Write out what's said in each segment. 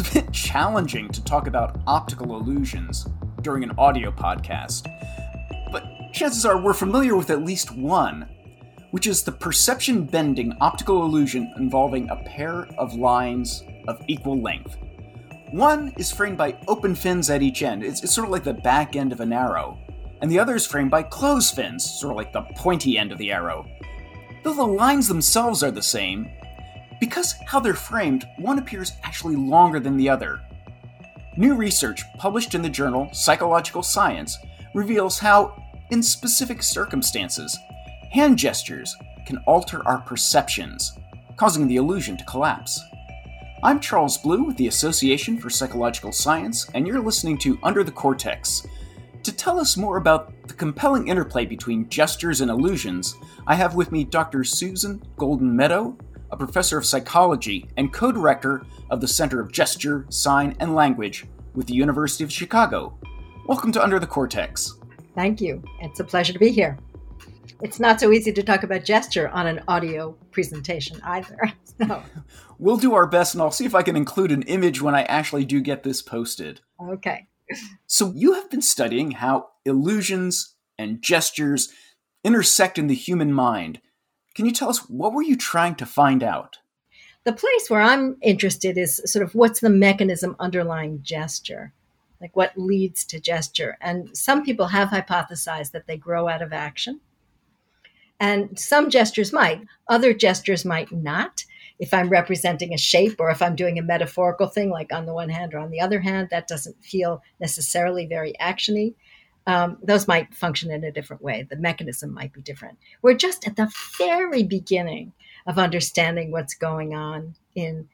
It's a bit challenging to talk about optical illusions during an audio podcast, but chances are we're familiar with at least one, which is the perception bending optical illusion involving a pair of lines of equal length. One is framed by open fins at each end, it's, it's sort of like the back end of an arrow, and the other is framed by closed fins, sort of like the pointy end of the arrow. Though the lines themselves are the same, because how they're framed, one appears actually longer than the other. New research published in the journal Psychological Science reveals how, in specific circumstances, hand gestures can alter our perceptions, causing the illusion to collapse. I'm Charles Blue with the Association for Psychological Science, and you're listening to Under the Cortex. To tell us more about the compelling interplay between gestures and illusions, I have with me Dr. Susan Goldin-Meadow, a professor of psychology and co director of the Center of Gesture, Sign, and Language with the University of Chicago. Welcome to Under the Cortex. Thank you. It's a pleasure to be here. It's not so easy to talk about gesture on an audio presentation either. So. We'll do our best, and I'll see if I can include an image when I actually do get this posted. Okay. So, you have been studying how illusions and gestures intersect in the human mind can you tell us what were you trying to find out? The place where I'm interested is sort of what's the mechanism underlying gesture? Like what leads to gesture? And some people have hypothesized that they grow out of action. And some gestures might, other gestures might not. If I'm representing a shape or if I'm doing a metaphorical thing, like on the one hand or on the other hand, that doesn't feel necessarily very actiony um, those might function in a different way. The mechanism might be different. We're just at the very beginning of understanding what's going on in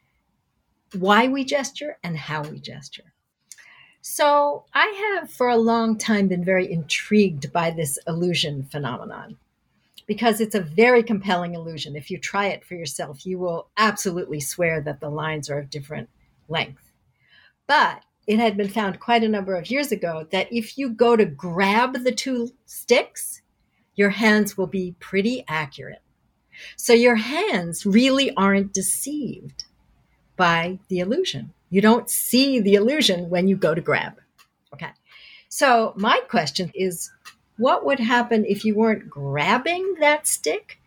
why we gesture and how we gesture. So, I have for a long time been very intrigued by this illusion phenomenon because it's a very compelling illusion. If you try it for yourself, you will absolutely swear that the lines are of different length. But it had been found quite a number of years ago that if you go to grab the two sticks, your hands will be pretty accurate. So your hands really aren't deceived by the illusion. You don't see the illusion when you go to grab. Okay. So my question is what would happen if you weren't grabbing that stick,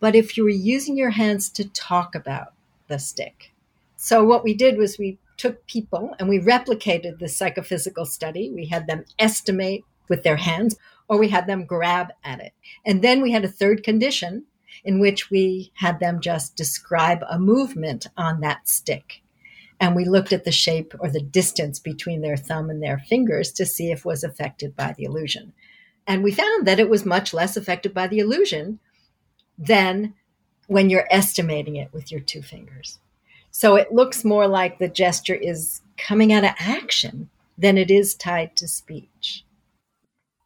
but if you were using your hands to talk about the stick? So what we did was we took people and we replicated the psychophysical study. We had them estimate with their hands or we had them grab at it. And then we had a third condition in which we had them just describe a movement on that stick. And we looked at the shape or the distance between their thumb and their fingers to see if it was affected by the illusion. And we found that it was much less affected by the illusion than when you're estimating it with your two fingers. So it looks more like the gesture is coming out of action than it is tied to speech.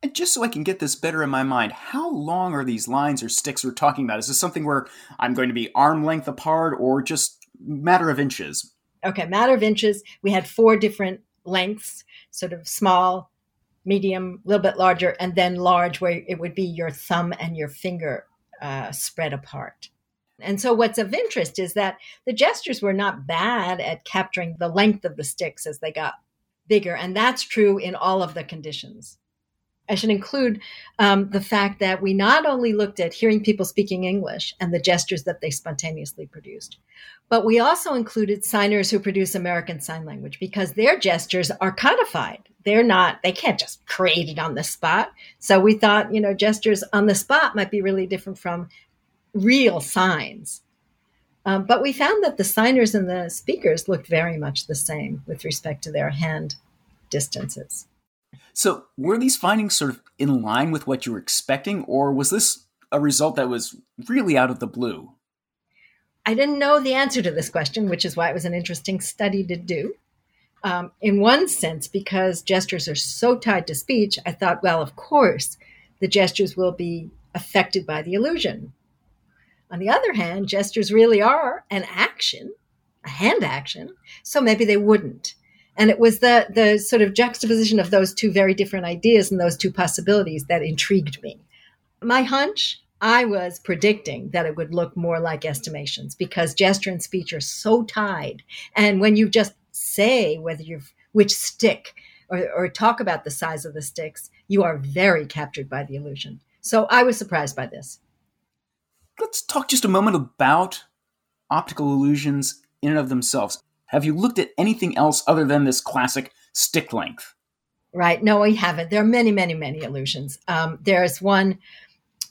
And just so I can get this better in my mind, how long are these lines or sticks we're talking about? Is this something where I'm going to be arm length apart or just matter of inches? Okay, matter of inches. We had four different lengths, sort of small, medium, a little bit larger, and then large, where it would be your thumb and your finger uh, spread apart. And so, what's of interest is that the gestures were not bad at capturing the length of the sticks as they got bigger. And that's true in all of the conditions. I should include um, the fact that we not only looked at hearing people speaking English and the gestures that they spontaneously produced, but we also included signers who produce American Sign Language because their gestures are codified. They're not, they can't just create it on the spot. So we thought, you know, gestures on the spot might be really different from real signs. Um, but we found that the signers and the speakers looked very much the same with respect to their hand distances. So, were these findings sort of in line with what you were expecting, or was this a result that was really out of the blue? I didn't know the answer to this question, which is why it was an interesting study to do. Um, in one sense, because gestures are so tied to speech, I thought, well, of course, the gestures will be affected by the illusion. On the other hand, gestures really are an action, a hand action, so maybe they wouldn't. And it was the the sort of juxtaposition of those two very different ideas and those two possibilities that intrigued me. My hunch, I was predicting that it would look more like estimations because gesture and speech are so tied. And when you just say whether you've which stick or, or talk about the size of the sticks, you are very captured by the illusion. So I was surprised by this. Let's talk just a moment about optical illusions in and of themselves. Have you looked at anything else other than this classic stick length? Right. No, we haven't. There are many, many, many illusions. Um, there's one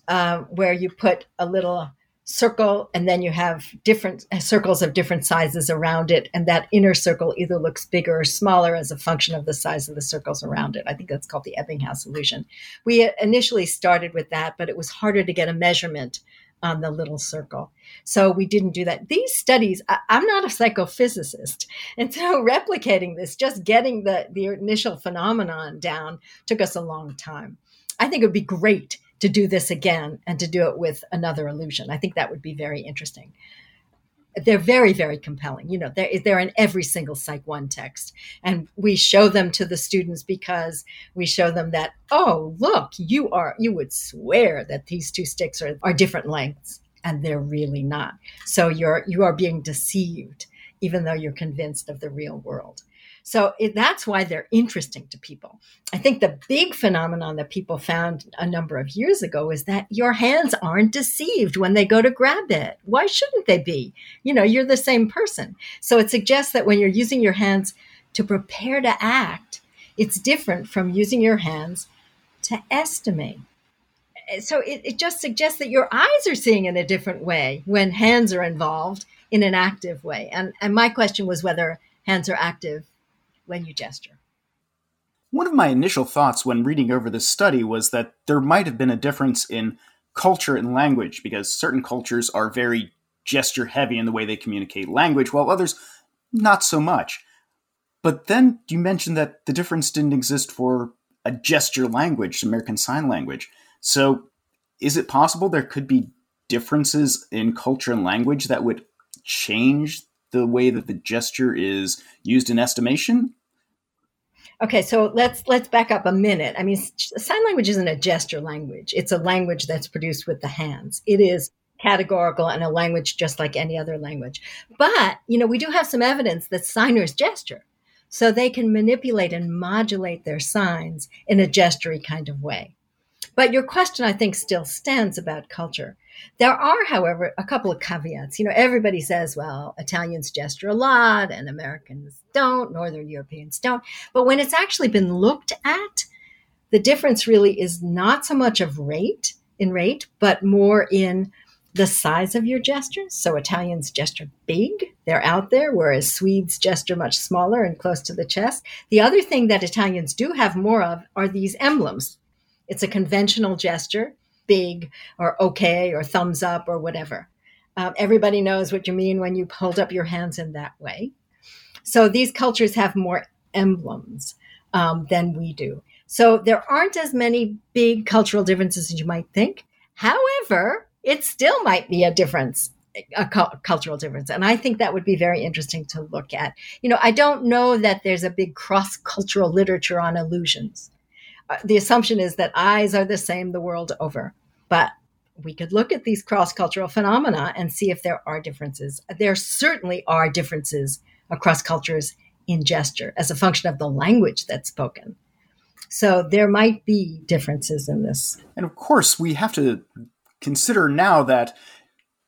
uh, where you put a little circle and then you have different circles of different sizes around it and that inner circle either looks bigger or smaller as a function of the size of the circles around it i think that's called the ebbinghaus illusion we initially started with that but it was harder to get a measurement on the little circle so we didn't do that these studies I, i'm not a psychophysicist and so replicating this just getting the the initial phenomenon down took us a long time i think it would be great to do this again and to do it with another illusion. I think that would be very interesting. They're very, very compelling. You know, they're, they're in every single Psych 1 text. And we show them to the students because we show them that, oh, look, you are, you would swear that these two sticks are, are different lengths. And they're really not. So you're, you are being deceived, even though you're convinced of the real world. So it, that's why they're interesting to people. I think the big phenomenon that people found a number of years ago is that your hands aren't deceived when they go to grab it. Why shouldn't they be? You know, you're the same person. So it suggests that when you're using your hands to prepare to act, it's different from using your hands to estimate. So it, it just suggests that your eyes are seeing in a different way when hands are involved in an active way. And, and my question was whether hands are active when you gesture. One of my initial thoughts when reading over this study was that there might have been a difference in culture and language because certain cultures are very gesture heavy in the way they communicate language, while others not so much. But then you mentioned that the difference didn't exist for a gesture language, American Sign Language. So is it possible there could be differences in culture and language that would change the way that the gesture is used in estimation? Okay, so let's let's back up a minute. I mean, sign language isn't a gesture language. It's a language that's produced with the hands. It is categorical and a language just like any other language. But, you know, we do have some evidence that signers gesture. So they can manipulate and modulate their signs in a gestury kind of way. But your question, I think, still stands about culture. There are, however, a couple of caveats. You know, everybody says, well, Italians gesture a lot and Americans don't, Northern Europeans don't. But when it's actually been looked at, the difference really is not so much of rate in rate, but more in the size of your gestures. So Italians gesture big, they're out there, whereas Swedes gesture much smaller and close to the chest. The other thing that Italians do have more of are these emblems. It's a conventional gesture big or okay or thumbs up or whatever. Um, everybody knows what you mean when you hold up your hands in that way. So these cultures have more emblems um, than we do. So there aren't as many big cultural differences as you might think. However, it still might be a difference a cu- cultural difference. And I think that would be very interesting to look at. You know, I don't know that there's a big cross cultural literature on illusions. Uh, the assumption is that eyes are the same the world over. But we could look at these cross cultural phenomena and see if there are differences. There certainly are differences across cultures in gesture as a function of the language that's spoken. So there might be differences in this. And of course, we have to consider now that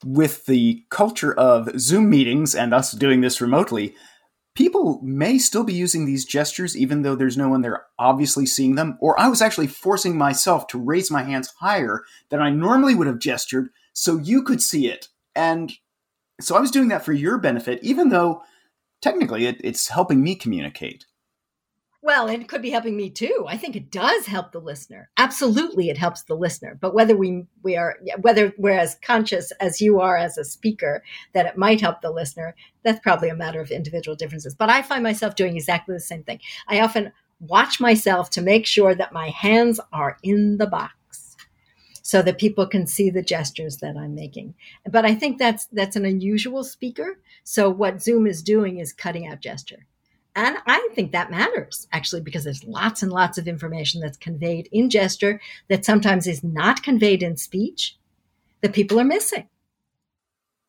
with the culture of Zoom meetings and us doing this remotely, people may still be using these gestures even though there's no one there obviously seeing them. Or I was actually forcing myself to raise my hands higher than I normally would have gestured so you could see it. And so I was doing that for your benefit, even though technically it, it's helping me communicate. Well, it could be helping me too. I think it does help the listener. Absolutely, it helps the listener. But whether we we are whether we're as conscious as you are as a speaker that it might help the listener, that's probably a matter of individual differences. But I find myself doing exactly the same thing. I often watch myself to make sure that my hands are in the box so that people can see the gestures that I'm making. But I think that's that's an unusual speaker. So what Zoom is doing is cutting out gesture. And I think that matters actually because there's lots and lots of information that's conveyed in gesture that sometimes is not conveyed in speech that people are missing.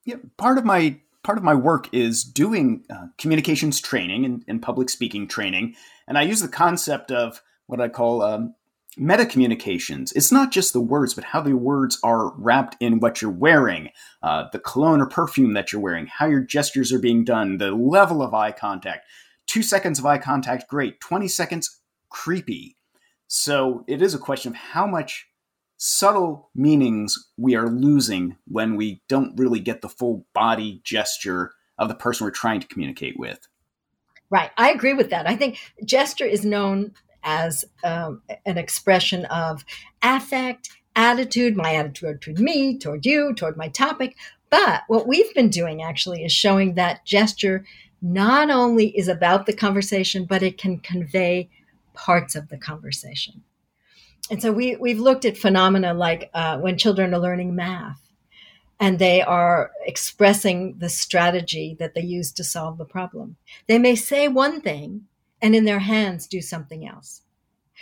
Yeah, part of my part of my work is doing uh, communications training and, and, public speaking training, and I use the concept of what I call um, meta communications. It's not just the words, but how the words are wrapped in what you're wearing, uh, the cologne or perfume that you're wearing, how your gestures are being done, the level of eye contact. Two seconds of eye contact, great. 20 seconds, creepy. So it is a question of how much subtle meanings we are losing when we don't really get the full body gesture of the person we're trying to communicate with. Right. I agree with that. I think gesture is known as um, an expression of affect, attitude, my attitude toward me, toward you, toward my topic. But what we've been doing actually is showing that gesture not only is about the conversation, but it can convey parts of the conversation. And so we, we've looked at phenomena like uh, when children are learning math and they are expressing the strategy that they use to solve the problem. They may say one thing, and in their hands do something else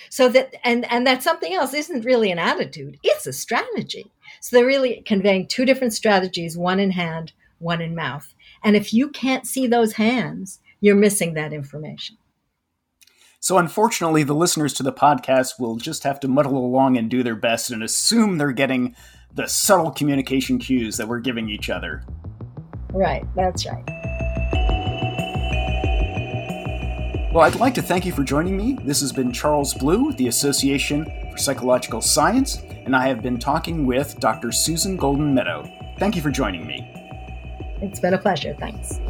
so that and and that something else isn't really an attitude it's a strategy so they're really conveying two different strategies one in hand one in mouth and if you can't see those hands you're missing that information so unfortunately the listeners to the podcast will just have to muddle along and do their best and assume they're getting the subtle communication cues that we're giving each other right that's right well, I'd like to thank you for joining me. This has been Charles Blue, with the Association for Psychological Science, and I have been talking with Dr. Susan Goldin-Meadow. Thank you for joining me. It's been a pleasure. Thanks.